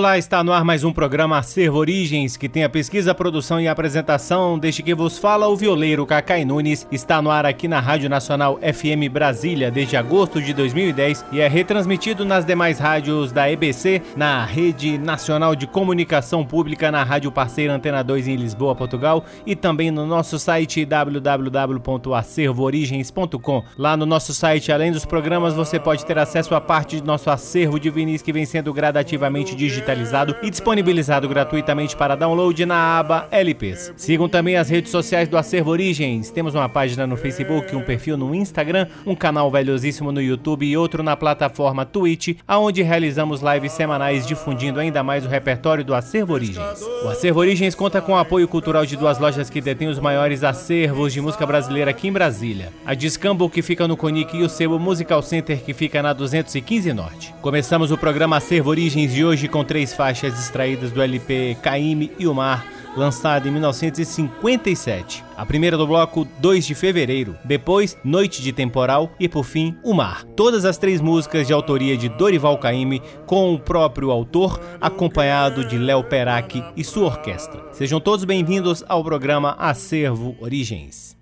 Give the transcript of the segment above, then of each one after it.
Olá, está no ar mais um programa Acervo Origens, que tem a pesquisa, produção e apresentação desde que vos fala o violeiro Cacai Nunes. Está no ar aqui na Rádio Nacional FM Brasília desde agosto de 2010 e é retransmitido nas demais rádios da EBC, na Rede Nacional de Comunicação Pública, na Rádio Parceira Antena 2 em Lisboa, Portugal e também no nosso site www.acervoorigens.com. Lá no nosso site, além dos programas, você pode ter acesso a parte do nosso acervo de vinis que vem sendo gradativamente digitalizado digitalizado e disponibilizado gratuitamente para download na aba LPs. Sigam também as redes sociais do Acervo Origens. Temos uma página no Facebook, um perfil no Instagram, um canal valiosíssimo no YouTube e outro na plataforma Twitch, aonde realizamos lives semanais difundindo ainda mais o repertório do Acervo Origens. O Acervo Origens conta com o apoio cultural de duas lojas que detêm os maiores acervos de música brasileira aqui em Brasília. A Discambo, que fica no Conic, e o Sebo Musical Center, que fica na 215 Norte. Começamos o programa Acervo Origens de hoje com três três faixas extraídas do LP Caime e o Mar, lançado em 1957. A primeira do bloco, 2 de fevereiro, depois Noite de Temporal e por fim O Mar. Todas as três músicas de autoria de Dorival Caymmi, com o próprio autor, acompanhado de Léo Perac e sua orquestra. Sejam todos bem-vindos ao programa Acervo Origens.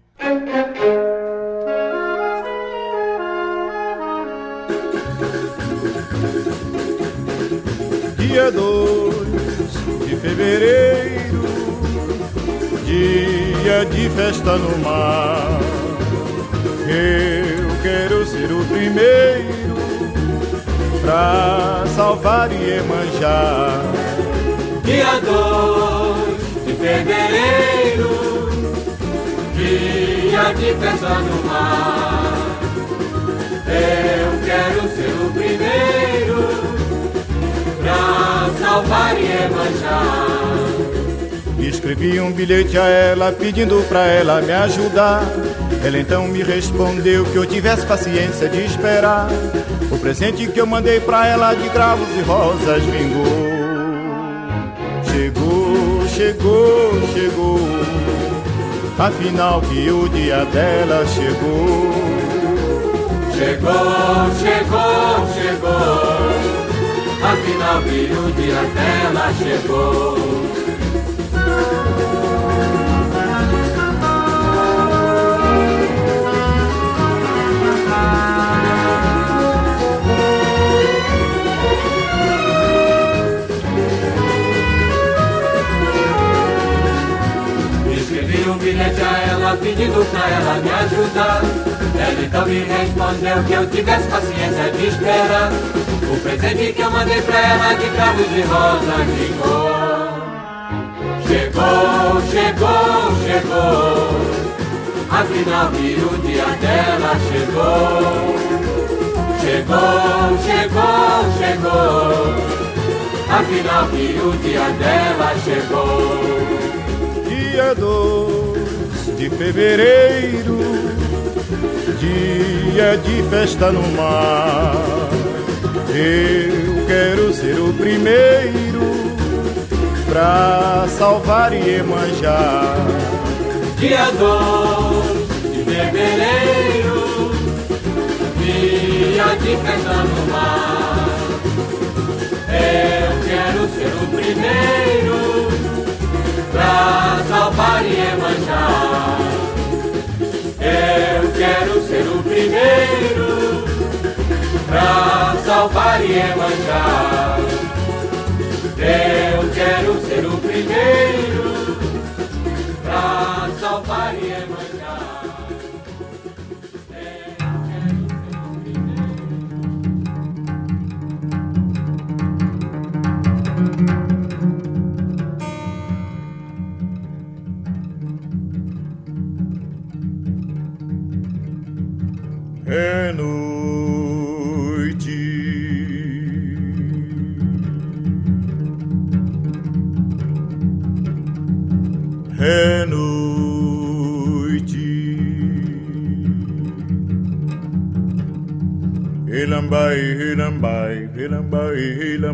Dia 2 de fevereiro, dia de festa no mar. Eu quero ser o primeiro pra salvar e manjar. Dia 2 de fevereiro, dia de festa no mar. Eu quero ser o primeiro pra salvar e manjar. Escrevi um bilhete a ela pedindo pra ela me ajudar. Ela então me respondeu que eu tivesse paciência de esperar. O presente que eu mandei pra ela de cravos e rosas vingou. Chegou, chegou, chegou. Afinal que o dia dela chegou. Chegou, chegou, chegou. Afinal que o dia dela chegou. Escrevi um bilhete a ela pedindo pra ela me ajudar. Ela então me respondeu que eu tivesse paciência de esperar o presente que eu mandei pra ela de cravos e rosas chegou. Chegou, chegou, chegou. Afinal que o dia dela chegou. Chegou, chegou, chegou. Afinal que o dia dela chegou. Dia 2 de fevereiro, dia de festa no mar eu quero ser o primeiro pra salvar e manjar. Dia 2 de fevereiro, dia de festa no mar. Eu quero ser o primeiro pra salvar e manjar. Eu quero ser o primeiro pra salvar e manjar. Eu quero ser o primeiro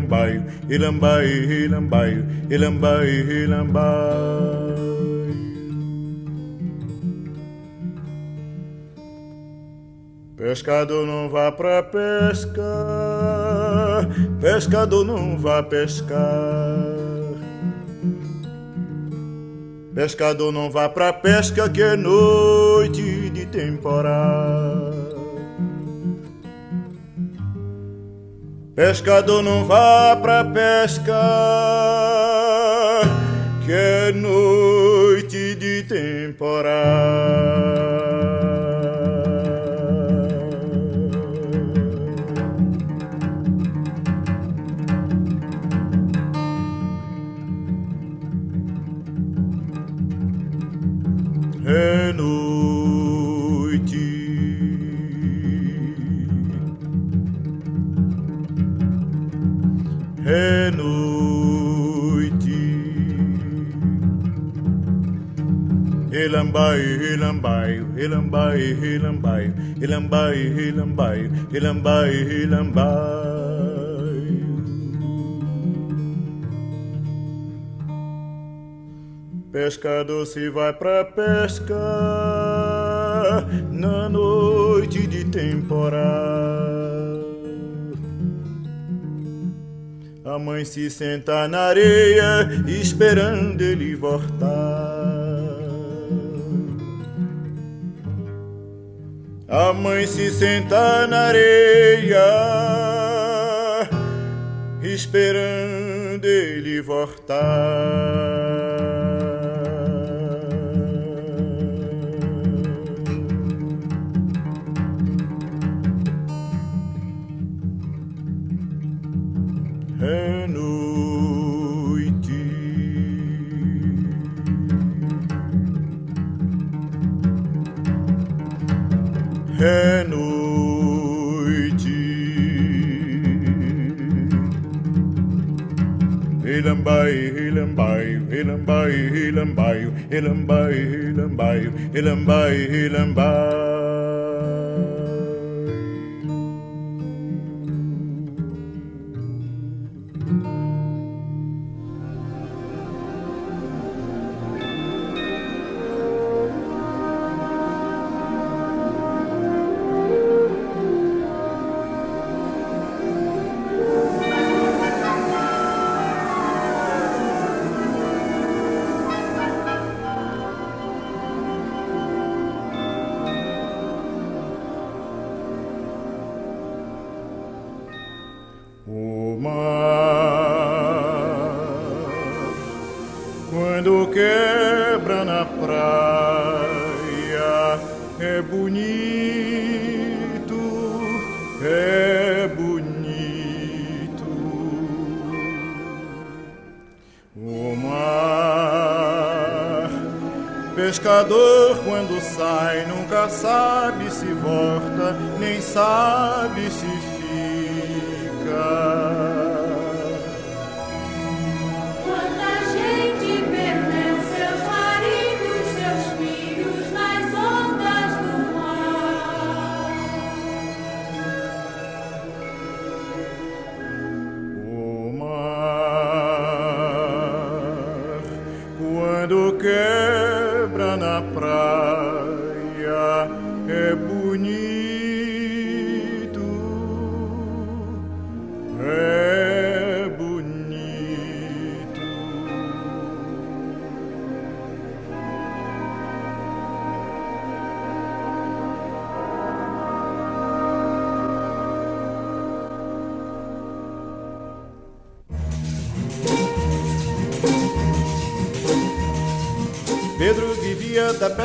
ilambai, ilambai, ilambai, ilambai, ilambai. Pescador não vá pra pesca, pescador não vá pescar. Pescador não vá pra pesca que é noite de temporada. Pescador não vá pra pesca que é noite de temporada. é Elambai, elambai, elambai, elambai, elambai, elambai, elambai, elambai. Pescador se vai pra pesca na noite de temporada. A mãe se senta na areia esperando ele voltar. A mãe se senta na areia esperando ele voltar. Elambay, hill and Elambay.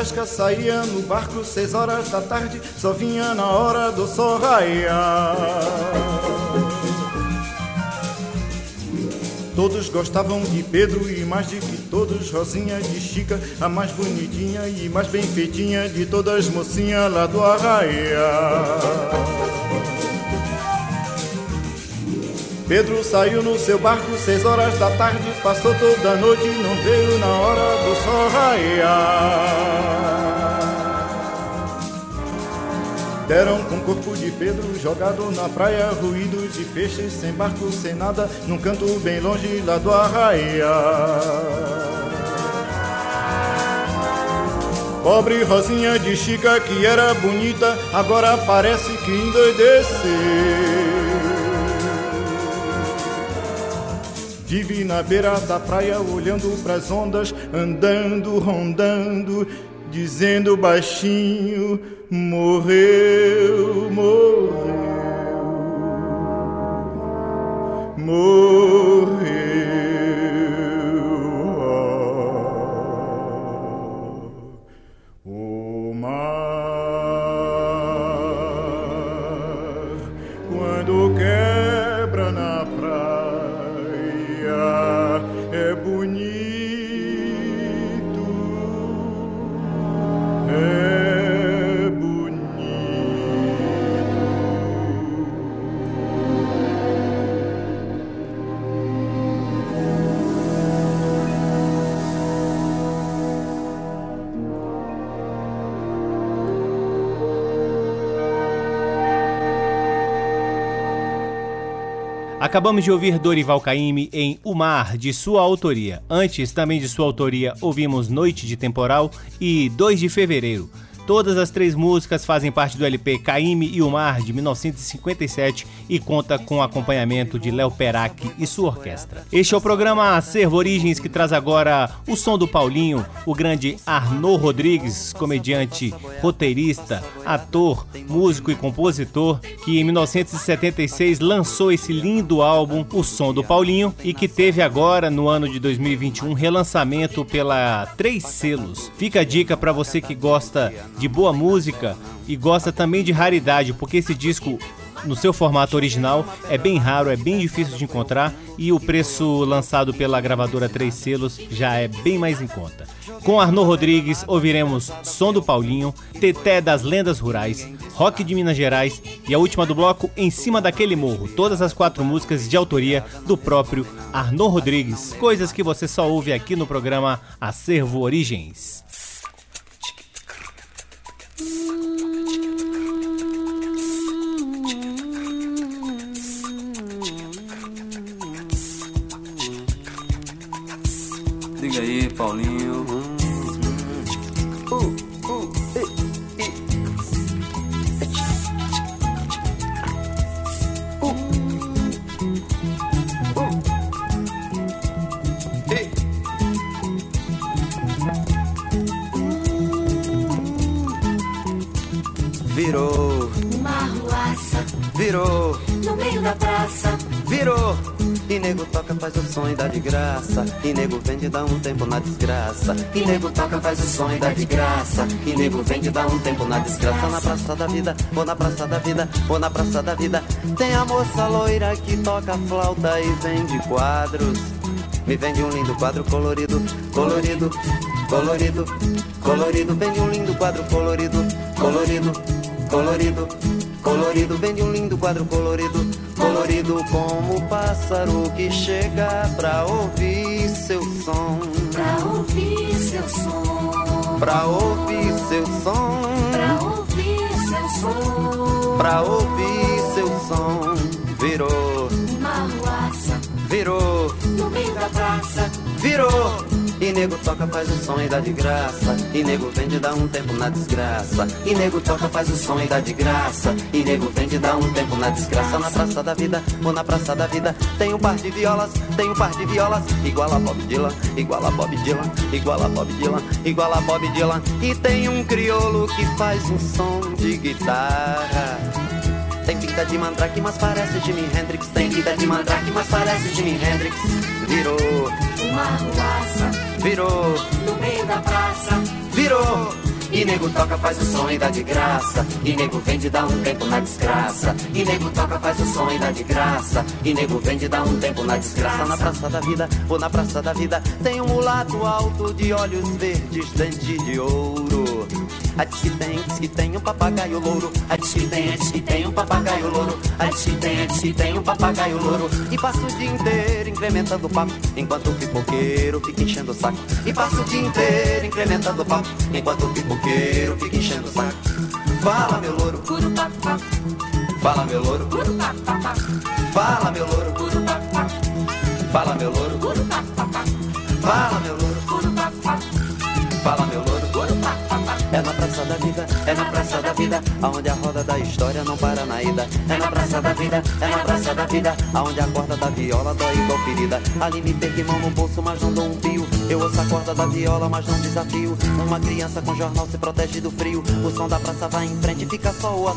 Pesca saía no barco seis horas da tarde, só vinha na hora do sol raiar. Todos gostavam de Pedro e mais de que todos Rosinha de Chica, a mais bonitinha e mais bem feitinha de todas mocinhas lá do arraia. Pedro saiu no seu barco seis horas da tarde, passou toda a noite não veio na hora do sol raiar. Deram com o corpo de Pedro jogado na praia, ruídos de peixes, sem barco, sem nada, num canto bem longe lá do arraia. Pobre Rosinha de Chica que era bonita, agora parece que endoideceu. Vive na beira da praia olhando pras ondas, andando, rondando, dizendo baixinho: morreu, morreu, morreu. Acabamos de ouvir Dorival Caymmi em O Mar, de sua autoria. Antes, também de sua autoria, ouvimos Noite de Temporal e 2 de Fevereiro. Todas as três músicas fazem parte do LP Caime e o Mar de 1957 e conta com acompanhamento de Léo Perac e sua orquestra. Este é o programa Acervo Origens que traz agora o som do Paulinho, o grande Arnaud Rodrigues, comediante, roteirista, ator, músico e compositor, que em 1976 lançou esse lindo álbum O Som do Paulinho e que teve agora no ano de 2021 relançamento pela Três Selos. Fica a dica para você que gosta de boa música e gosta também de raridade, porque esse disco no seu formato original é bem raro, é bem difícil de encontrar e o preço lançado pela gravadora Três Selos já é bem mais em conta. Com Arnaud Rodrigues ouviremos Som do Paulinho, Teté das Lendas Rurais, Rock de Minas Gerais e a última do bloco Em Cima daquele Morro, todas as quatro músicas de autoria do próprio Arnaud Rodrigues, coisas que você só ouve aqui no programa Acervo Origens. Diga aí, Paulinho. Virou. Uma arruaça, virou E nego toca, faz o som e dá de graça. E nego vende, dá um tempo na desgraça. E nego toca, faz o som e dá de graça. E nego vende, dá um tempo na desgraça. Na praça da vida, ou na praça da vida, ou na praça da vida. Tem a moça loira que toca flauta e vende quadros. Me vende um lindo quadro colorido, colorido, colorido, colorido. Vende um lindo quadro colorido, colorido, colorido, colorido. Vende um lindo quadro colorido, colorido como o pássaro que chega pra ouvir seu som, pra ouvir seu som, pra ouvir seu som, pra ouvir seu som, pra ouvir seu som. Virou, uma arruaça, virou, no meio da praça, virou. E nego toca, faz o som e dá de graça. E nego vende, dá um tempo na desgraça. E nego toca, faz o som e dá de graça. E nego vende, dá um tempo na desgraça. Na praça da vida, ou na praça da vida, tem um par de violas, tem um par de violas. Igual a Bob Dylan, igual a Bob Dylan, igual a Bob Dylan, igual a Bob Dylan. E tem um crioulo que faz um som de guitarra. Tem pinta de mandrake, mas parece Jimi Hendrix. Tem pinta de mandrake, mas parece Jimi Hendrix. Virou, uma arruaça, virou, no meio da praça, virou. E nego toca, faz o som e dá de graça. E nego vende, dá um tempo na desgraça. E nego toca, faz o som e dá de graça. E nego vende, dá um tempo na desgraça. Na praça da vida, ou na praça da vida, tem um mulato alto de olhos verdes, dente de ouro. A diz que tem, diz que tem um papagaio louro. A diz que tem, diz que tem um papagaio louro. A diz que tem, diz que tem um papagaio louro. E passa o dia inteiro incrementando o papo, enquanto o pipoqueiro fica enchendo o saco. E passa o dia inteiro incrementando o papo, enquanto o pipoqueiro fica enchendo o saco. Fala, meu louro. Fala, meu louro. Fala, meu louro. Fala, meu louro. Fala, meu louro. É na praça da vida, é na praça da vida, aonde a roda da história não para na ida. É na praça da vida, é na praça da vida, aonde a corda da viola dói igual ferida. Ali me pegue mão no bolso, mas não dou um pio. Eu ouço a corda da viola, mas não desafio. Uma criança com jornal se protege do frio. O som da praça vai em frente, fica só o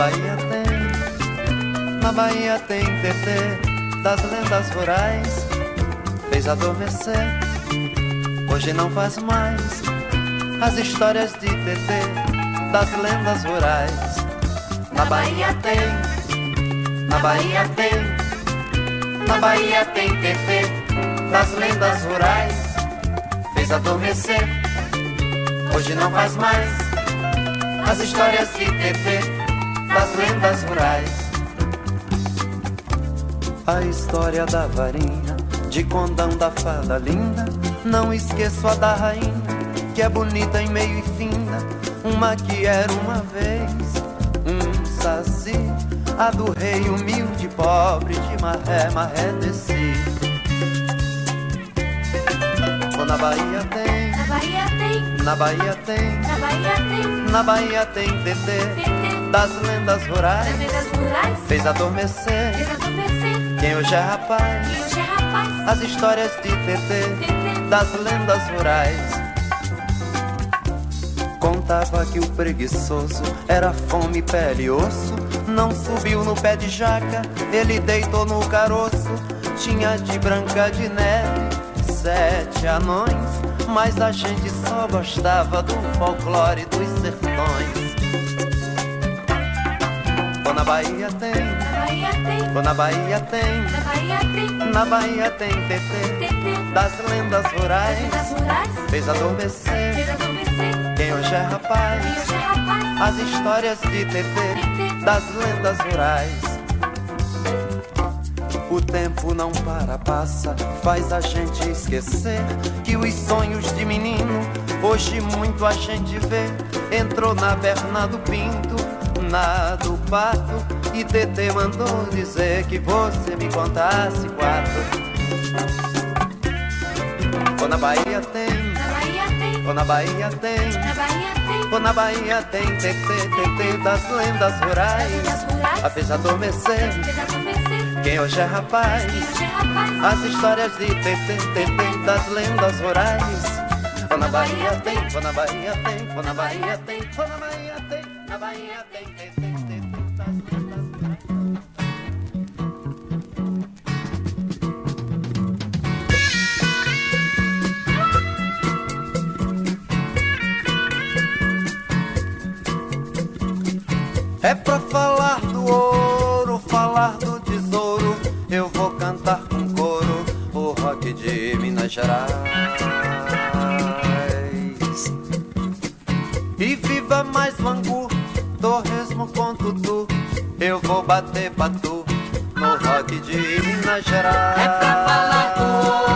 assovio. das lendas rurais fez adormecer. Hoje não faz mais as histórias de TT das lendas rurais. Na Bahia tem, na Bahia tem, na Bahia tem TT das lendas rurais fez adormecer. Hoje não faz mais as histórias de TT das lendas rurais. A história da varinha, de condão da fada linda. Não esqueço a da rainha, que é bonita em meio e fina. Uma que era uma vez um saci. A do rei humilde, pobre, de maré, maré desci. Oh, na Bahia tem, na Bahia tem, na Bahia tem, na Bahia tem, na Bahia tem TT, das lendas rurais, fez adormecer. Fez adormecer quem hoje é rapaz, hoje é rapaz. as histórias de TT, das lendas rurais. Contava que o preguiçoso era fome, pele e osso. Não subiu no pé de jaca, ele deitou no caroço. Tinha de branca de neve sete anões, mas a gente só gostava do folclore dos sertões. Na Bahia tem. Bahia na Bahia tem, na Bahia tem, na Bahia tem TT, das lendas rurais, fez adormecer, fez adormecer. Quem hoje é rapaz, Quem hoje é rapaz, as histórias de TT, das lendas rurais. O tempo não para, passa, faz a gente esquecer que os sonhos de menino, hoje muito a gente vê. Entrou na perna do pinto, na do pato e TT mandou dizer que você me contasse quatro. Ou na Bahia tem, na Bahia tem, ou na Bahia tem, na Bahia tem, ou na Bahia tem TT, TT das lendas rurais. A fez adormecer, quem hoje é rapaz, as histórias de TT, TT das lendas rurais. Ou na Bahia tem, ou na Bahia tem, ou na Bahia tem, ou na Bahia tem, Bahia tem, TT. É pra falar do ouro, falar do tesouro. Eu vou cantar com coro o rock de Minas Gerais. E viva mais Bangu, torresmo com tutu. Eu vou bater patu no rock de Minas Gerais. É pra falar do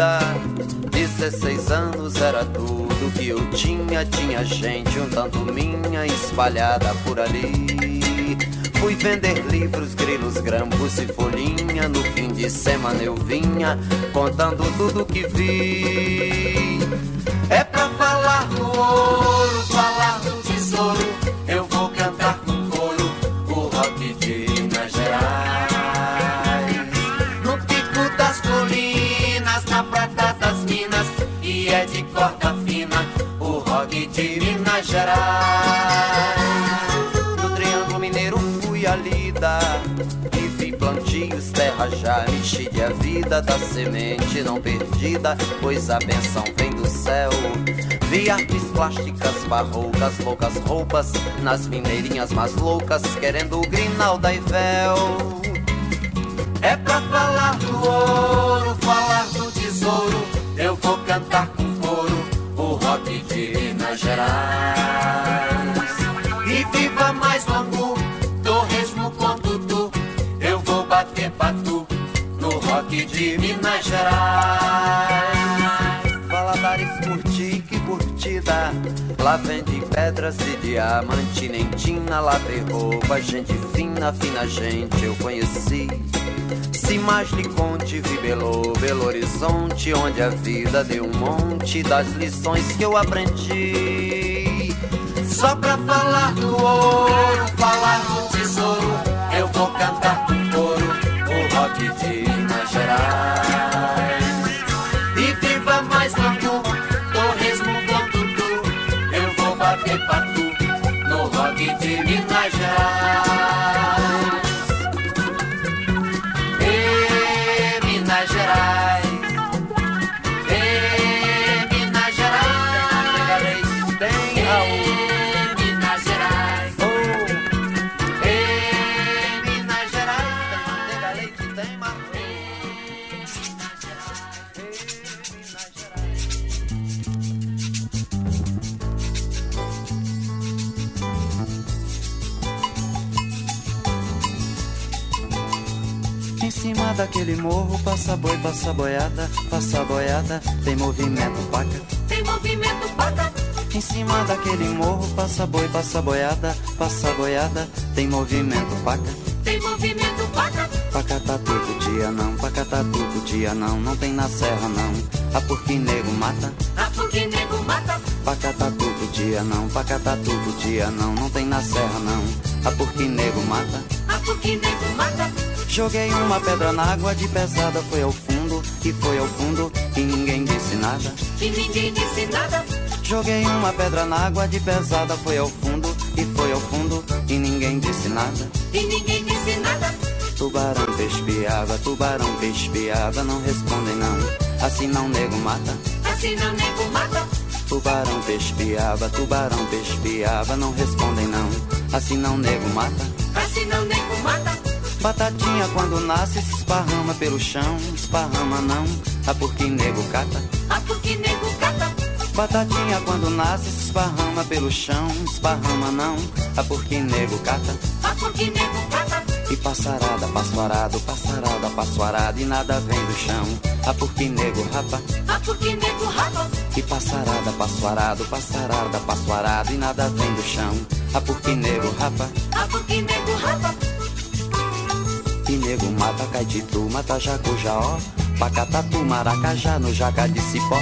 a vida. 16 anos era tudo que eu tinha. Tinha gente um tanto minha espalhada por ali. Fui vender livros, grilos, grampos e folhinha. No fim de semana eu vinha contando tudo que vi. Terra já a vida da semente não perdida, pois a benção vem do céu. Vi artes plásticas, barrocas, loucas roupas, nas mineirinhas mais loucas, querendo o grinal da Ivel. É pra falar do ouro, falar do tesouro, eu vou cantar com coro o rock de Minas Gerais. Lá vende pedras e diamante, nentina, lá vem roupa, gente fina, fina gente eu conheci. Se mais lhe conte, vi Belo, Belo Horizonte, onde a vida deu um monte das lições que eu aprendi. Só pra falar do ouro, falar do tesouro, eu vou cantar com coro o rock de passa boi, passa boiada, passa boiada, tem movimento paca. Tem movimento paca, Em cima daquele morro passa boi, passa boiada, passa boiada, tem movimento paca. tem movimento paca, Pacata todo dia não, pacata todo dia não, não tem na serra não. A porque nego mata. a porque nego mata, Pacata todo dia não, pacata todo dia não, não tem na serra não. A porque nego mata. a porque nego mata, Joguei uma pedra na água de pesada, foi ao fundo, e foi ao fundo, e ninguém disse nada. e ninguém disse nada, Joguei uma pedra na água de pesada, foi ao fundo, e foi ao fundo, e ninguém disse nada. e ninguém disse nada, Tubarão, peixe, piaba, tubarão, peixe, piaba, não respondem não. Assim não nego mata. assim não nego mata, Tubarão, peixe, piaba, tubarão, peixe, piaba, não respondem não. Assim não nego mata. assim não nego mata, Batatinha quando nasce se esparrama pelo chão, esparrama não, a porque nego cata. a porque nego cata, Batatinha quando nasce se esparrama pelo chão, esparrama não, a porque nego cata. a porque nego cata, E passarada, passoarado, passarada, passoarada e nada vem do chão, a porque nego rapa. a porque nego rapa, E passarada, passoarado, passarada, passoarado e nada vem do chão, a porque nego rapa. a porque nego rapa, E nego mata caititu, mata jacujaó Pacatatu, maracajá, no jaca de cipó.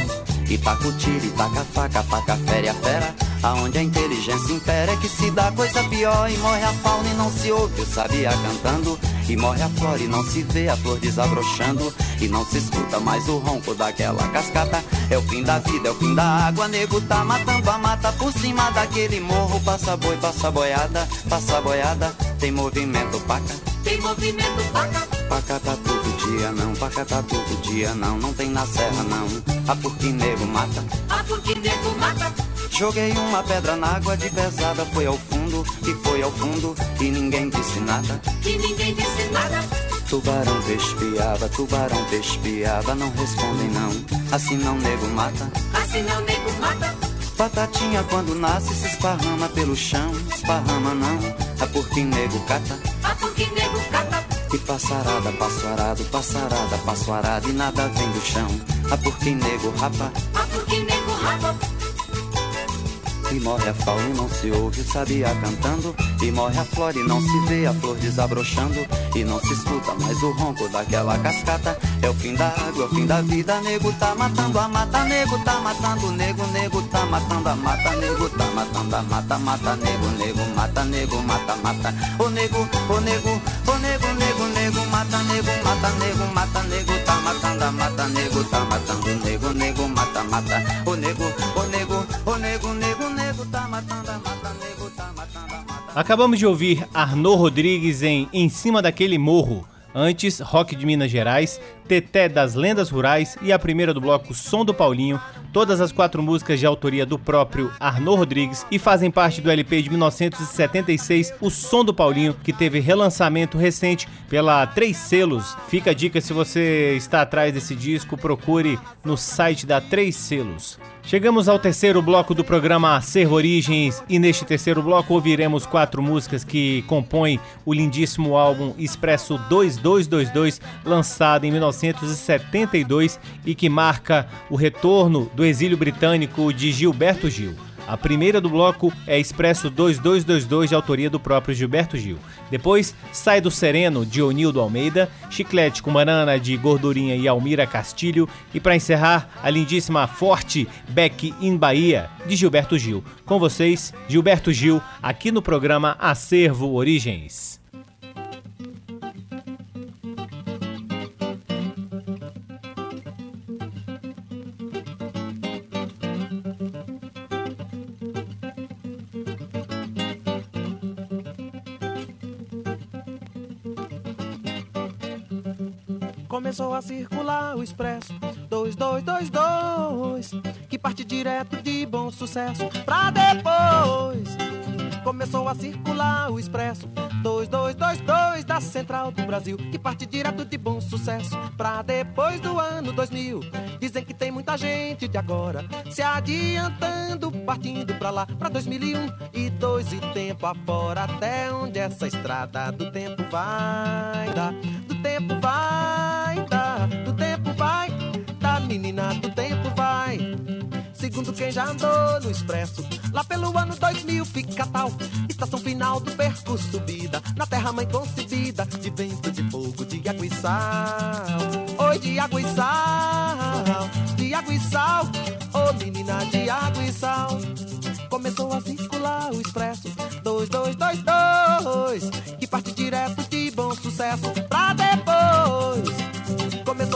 Itacutiri, taca faca, a fera. Aonde a inteligência impera é que se dá coisa pior. E morre a fauna e não se ouve o sabiá cantando. E morre a flora e não se vê a flor desabrochando. E não se escuta mais o ronco daquela cascata. É o fim da vida, é o fim da água Nego tá matando a mata. Por cima daquele morro Passa boi, passa boiada, passa boiada. Tem movimento paca tem movimento paca, Pacata todo dia não, pacata todo dia não, não tem na serra não. A porque nego mata. a porque nego mata, Joguei uma pedra na água de pesada, foi ao fundo, e foi ao fundo, e ninguém disse nada. e ninguém disse nada, Tubarão pespiava, tubarão pespiava, não respondem não. Assim não nego mata. assim não nego mata, Batatinha quando nasce se esparrama pelo chão, esparrama não. A porque nego cata. Porque nego cata, E passarada, passoarado, passarada, passoarada e nada vem do chão. A porque nego rapa. a porque nego rapa, E morre a fauna e não se ouve o sabiá cantando. E morre a flora e não se vê a flor desabrochando. E não se escuta mais o ronco daquela cascata. É o fim da água, é o fim da vida Nego tá matando a mata, nego tá matando nego Nego tá matando a mata, nego tá matando a mata Mata nego, nego, mata nego, mata, mata. O nego, o nego, o nego, nego, nego Mata nego, mata nego, mata nego Tá matando a mata, nego tá matando nego Nego, mata, mata. O nego, o nego, Acabamos de ouvir Arnaud Rodrigues em Em Cima daquele Morro. Antes, Rock de Minas Gerais, Teté das Lendas Rurais e a primeira do bloco Som do Paulinho, todas as quatro músicas de autoria do próprio Arnaud Rodrigues e fazem parte do LP de 1976, O Som do Paulinho, que teve relançamento recente pela Três Selos. Fica a dica se você está atrás desse disco, procure no site da Três Selos. Chegamos ao terceiro bloco do programa Acervo Origens e neste terceiro bloco ouviremos quatro músicas que compõem o lindíssimo álbum Expresso 2222, lançado em 1972 e que marca o retorno do exílio britânico de Gilberto Gil. A primeira do bloco é Expresso 2222, de autoria do próprio Gilberto Gil. Depois, Sai do Sereno, de Onildo Almeida, Chiclete com Banana, de Gordurinha e Almira Castilho, e para encerrar, a lindíssima Forte Beck in Bahia, de Gilberto Gil. Com vocês, Gilberto Gil, aqui no programa Acervo Origens. Começou a circular o expresso 2222 que parte direto de bom sucesso pra depois. Começou a circular o expresso 2222 da Central do Brasil que parte direto de bom sucesso pra depois do ano 2000. Dizem que tem muita gente de agora se adiantando, partindo pra lá, pra 2001 e dois e tempo afora, até onde essa estrada do tempo vai dar, do tempo vai menina, do tempo vai. Segundo quem já andou no expresso, lá pelo ano 2000 fica tal. Estação final do percurso subida, na terra mãe concebida, de vento, de fogo, de água e sal. Oi, de água e sal, de água e sal, ô oh, menina de água e sal. Começou a circular o expresso 2222, que parte direto de bom sucesso pra depois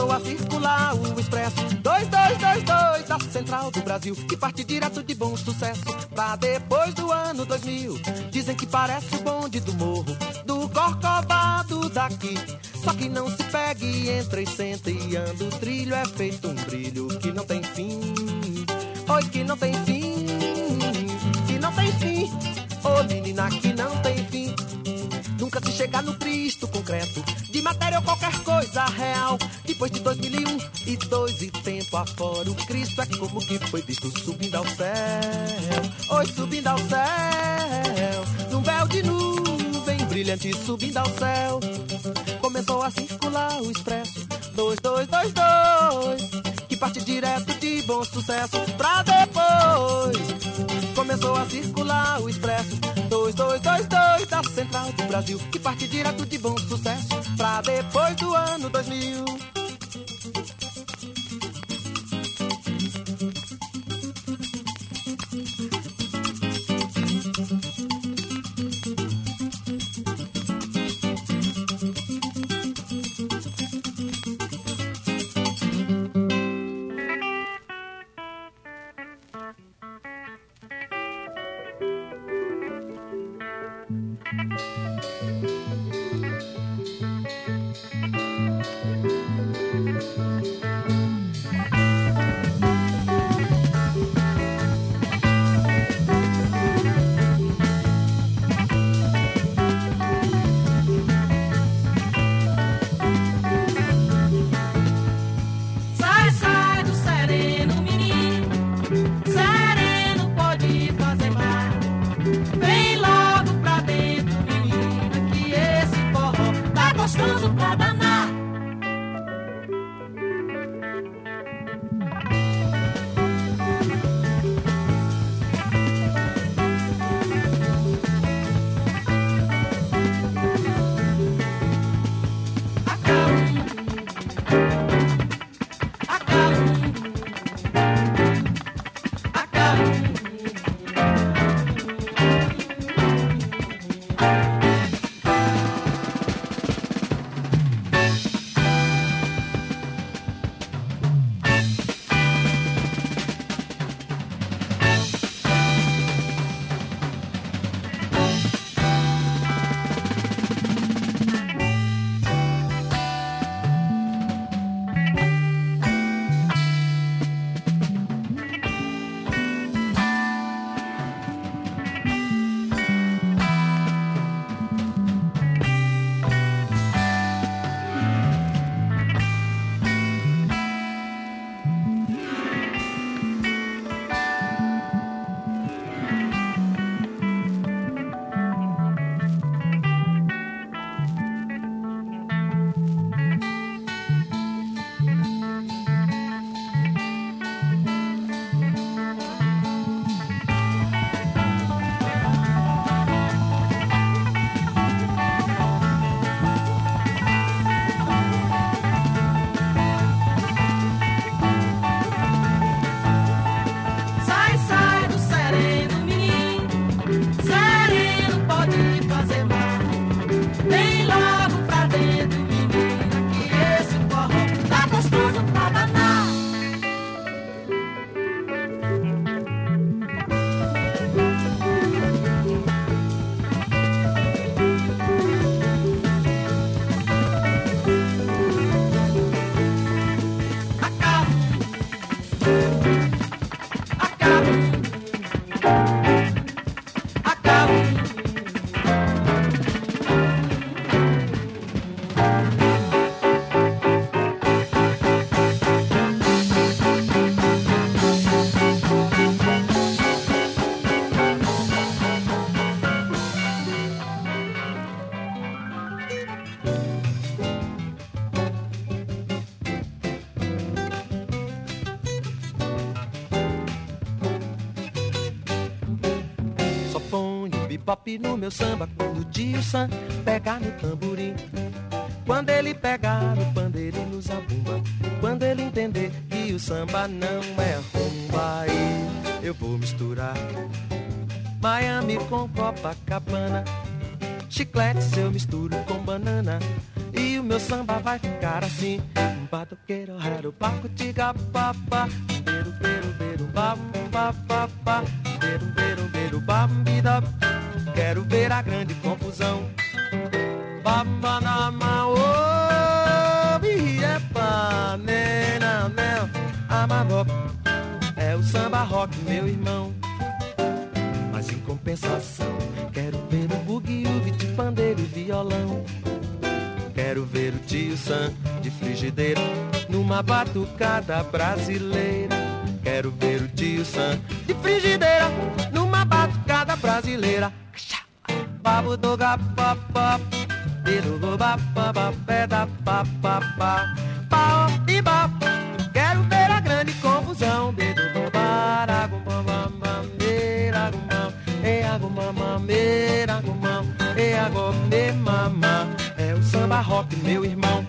começou a circular o expresso 2222 da Central do Brasil, que parte direto de bom sucesso pra depois do ano 2000. Dizem que parece o bonde do morro, do corcovado daqui. Só que não se pegue, entra e senta e anda. O trilho é feito um brilho que não tem fim. Oi, que não tem fim, que não tem fim. Ô oh, menina, que não tem fim. Nunca se chegar no Cristo concreto de matéria ou qualquer coisa real. Depois de 2001 e dois e tempo afora, o Cristo é como que foi visto subindo ao céu. Oi, subindo ao céu, num véu de nuvem brilhante subindo ao céu. Começou a circular o expresso 2222, que parte direto de bom sucesso pra depois. Começou a circular o expresso 2222 da Central do Brasil, que parte direto de bom sucesso pra depois do ano 2000. No meu samba quando o tio Sam pega no tamborim. Quando ele pegar no pandeiro e no zabumba, quando ele entender que o samba não é rumba, aí eu vou misturar Miami com Copacabana. Chiclete eu misturo com banana. E o meu samba vai ficar assim. Batoqueiro, raro, paco, tiga, papá. Beiro, beiro, beiro, bam, papá. Beiro, beiro, beiro, bam, bida. Quero ver a grande confusão. Oh, biepa, nena, nena, amarop. É o samba rock, meu irmão. Mas em compensação, quero ver o bugue-ugue de pandeiro e violão. Quero ver o tio Sam de frigideira numa batucada brasileira. Quero ver o tio Sam de frigideira numa batucada brasileira. Babo do dedo bapapá, peda papapá, pau e bap. Quero ver a grande confusão, barago, mameira, gumam, e meira, gumam, e mama. É o samba rock, meu irmão.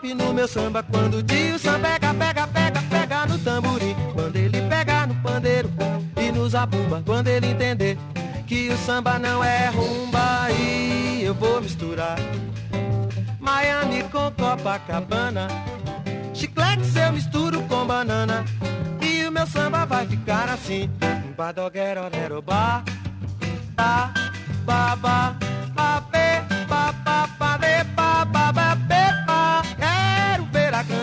Bebop no meu samba quando o tio Sam pega, pega, pega, pega no tamborim. Quando ele pega no pandeiro e no zabumba. Quando ele entender que o samba não é rumba e eu vou misturar Miami com Copacabana. Chiclete eu misturo com banana e o meu samba vai ficar assim. Badoguero, ba, ba, ba,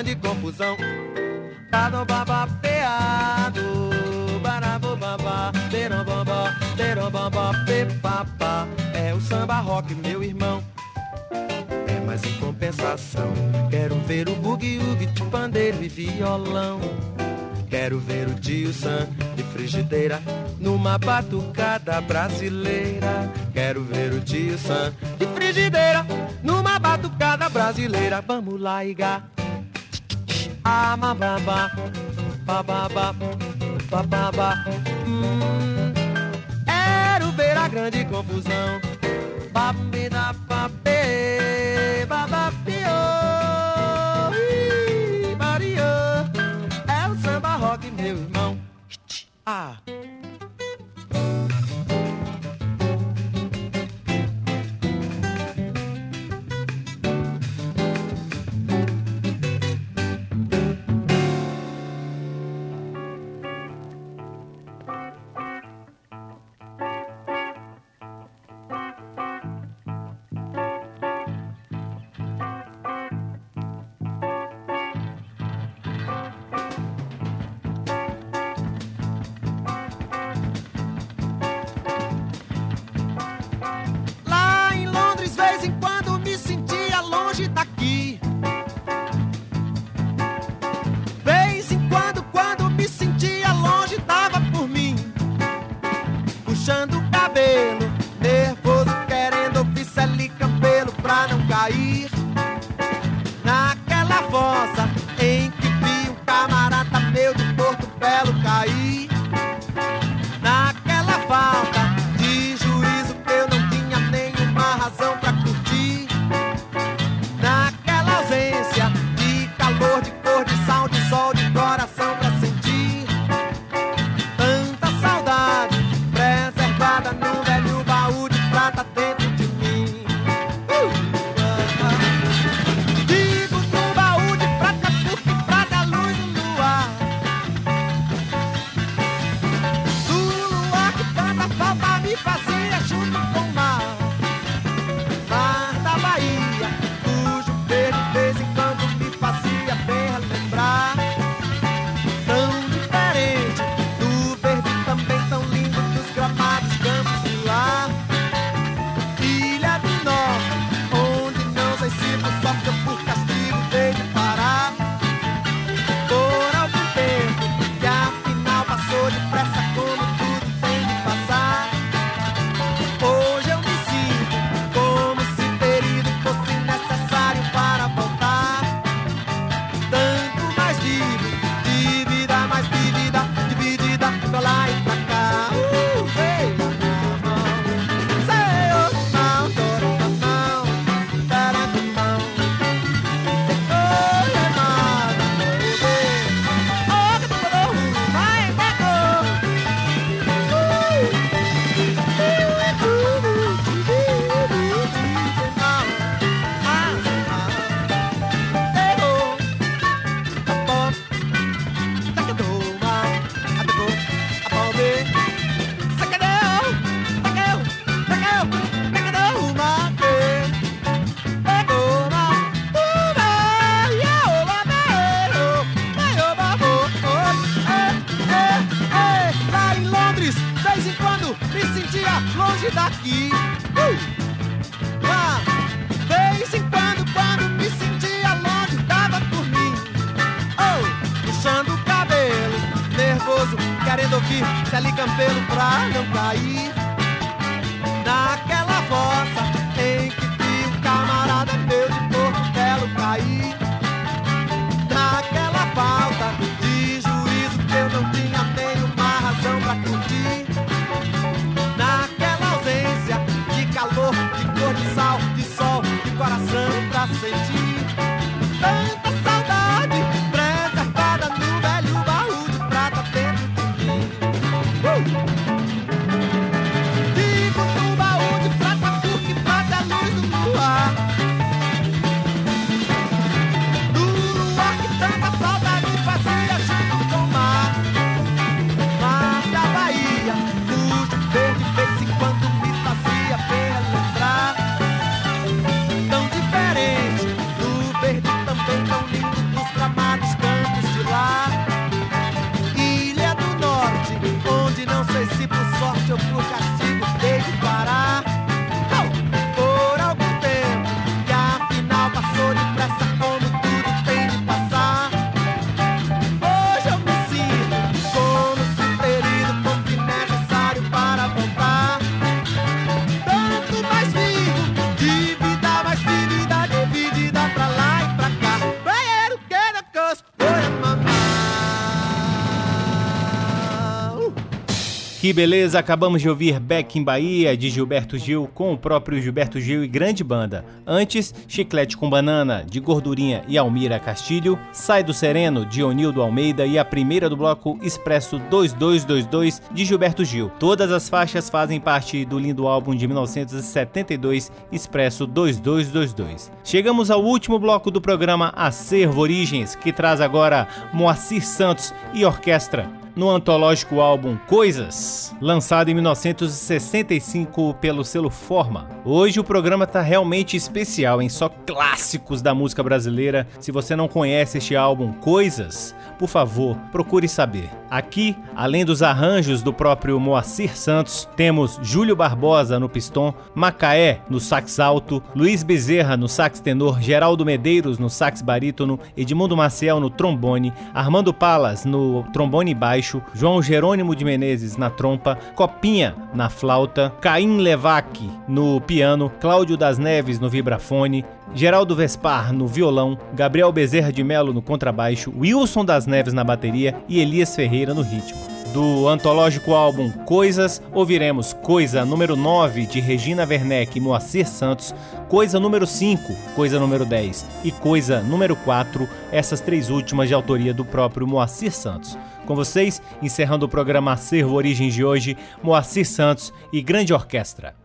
grande confusão. Dado, ba, ba, peado, barabo, ba, ba, deram, ba, ba, deram, ba, ba, be, ba, ba. É o samba rock, meu irmão. É, mas em compensação, quero ver o bugue-ugue de pandeiro e violão. Quero ver o tio Sam de frigideira numa batucada brasileira. Quero ver o tio Sam de frigideira numa batucada brasileira. Vamos lá, Iga. Ah, bababa, bababa. Hum, quero ver a grande confusão. Babida, babê, babapio, ih, Mario. É o samba rock, meu irmão. Ah. Beleza, acabamos de ouvir Back in Bahia de Gilberto Gil com o próprio Gilberto Gil e grande banda. Antes, Chiclete com Banana de Gordurinha e Almira Castilho, Sai do Sereno de Onildo Almeida e a primeira do bloco Expresso 2222 de Gilberto Gil. Todas as faixas fazem parte do lindo álbum de 1972 Expresso 2222. Chegamos ao último bloco do programa Acervo Origens, que traz agora Moacir Santos e orquestra no antológico álbum Coisas, lançado em 1965 pelo selo Forma. Hoje o programa tá realmente especial, em só clássicos da música brasileira. Se você não conhece este álbum Coisas, por favor, procure saber. Aqui, além dos arranjos do próprio Moacir Santos, temos Júlio Barbosa no pistão, Macaé no sax alto, Luiz Bezerra no sax tenor, Geraldo Medeiros no sax barítono, Edmundo Maciel no trombone, Armando Palas no trombone baixo, João Jerônimo de Menezes na trompa, Copinha na flauta, Caim Levac no piano, Cláudio das Neves no vibrafone, Geraldo Vespar no violão, Gabriel Bezerra de Melo no contrabaixo, Wilson das Neves na bateria e Elias Ferreira no ritmo. Do antológico álbum Coisas, ouviremos Coisa número 9 de Regina Werneck e Moacir Santos, Coisa número 5, Coisa número 10 e Coisa número 4, essas três últimas de autoria do próprio Moacir Santos. Com vocês, encerrando o programa Acervo Origens de hoje, Moacir Santos e Grande Orquestra.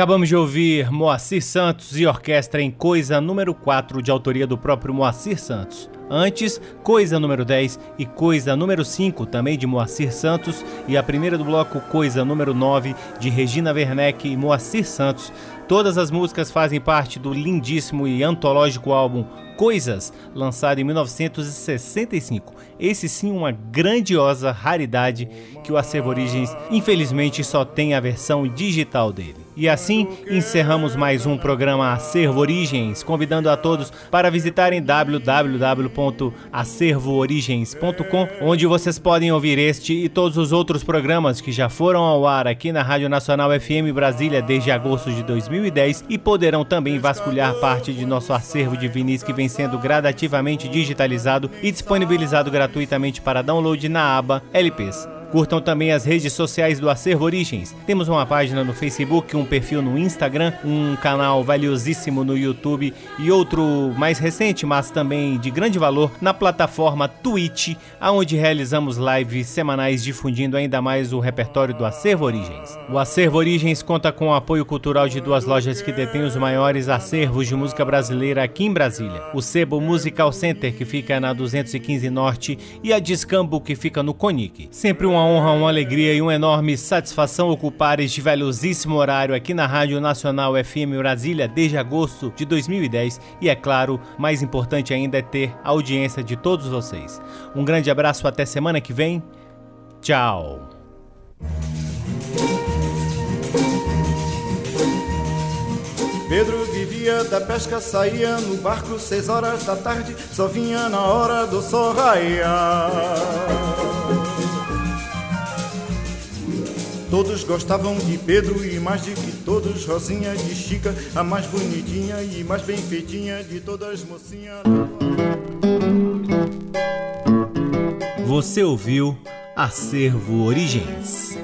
Acabamos de ouvir Moacir Santos e orquestra em Coisa número 4, de autoria do próprio Moacir Santos. Antes, Coisa número 10 e Coisa número 5, também de Moacir Santos, e a primeira do bloco, Coisa número 9, de Regina Werneck e Moacir Santos. Todas as músicas fazem parte do lindíssimo e antológico álbum Coisas, lançado em 1965. Esse sim uma grandiosa raridade que o Acervo Origens infelizmente só tem a versão digital dele. E assim encerramos mais um programa Acervo Origens, convidando a todos para visitarem www.acervoorigens.com, onde vocês podem ouvir este e todos os outros programas que já foram ao ar aqui na Rádio Nacional FM Brasília desde agosto de 2010 e poderão também vasculhar parte de nosso acervo de vinis que vem sendo gradativamente digitalizado e disponibilizado gratuitamente para download na aba LPs. Curtam também as redes sociais do Acervo Origens. Temos uma página no Facebook, um perfil no Instagram, um canal valiosíssimo no YouTube e outro mais recente, mas também de grande valor, na plataforma Twitch, aonde realizamos lives semanais difundindo ainda mais o repertório do Acervo Origens. O Acervo Origens conta com o apoio cultural de duas lojas que detêm os maiores acervos de música brasileira aqui em Brasília. O Sebo Musical Center, que fica na 215 Norte, e a Discambo, que fica no Conic. Sempre um uma honra, uma alegria e uma enorme satisfação ocupar este valiosíssimo horário aqui na Rádio Nacional FM Brasília desde agosto de 2010 e é claro, mais importante ainda é ter a audiência de todos vocês. Um grande abraço até semana que vem. Tchau. Pedro vivia da pesca, saía no barco seis horas da tarde, só vinha na hora do sol raiar. Todos gostavam de Pedro e mais de que todos Rosinha de Chica, a mais bonitinha e mais bem feitinha de todas as mocinhas. Você ouviu Acervo Origens.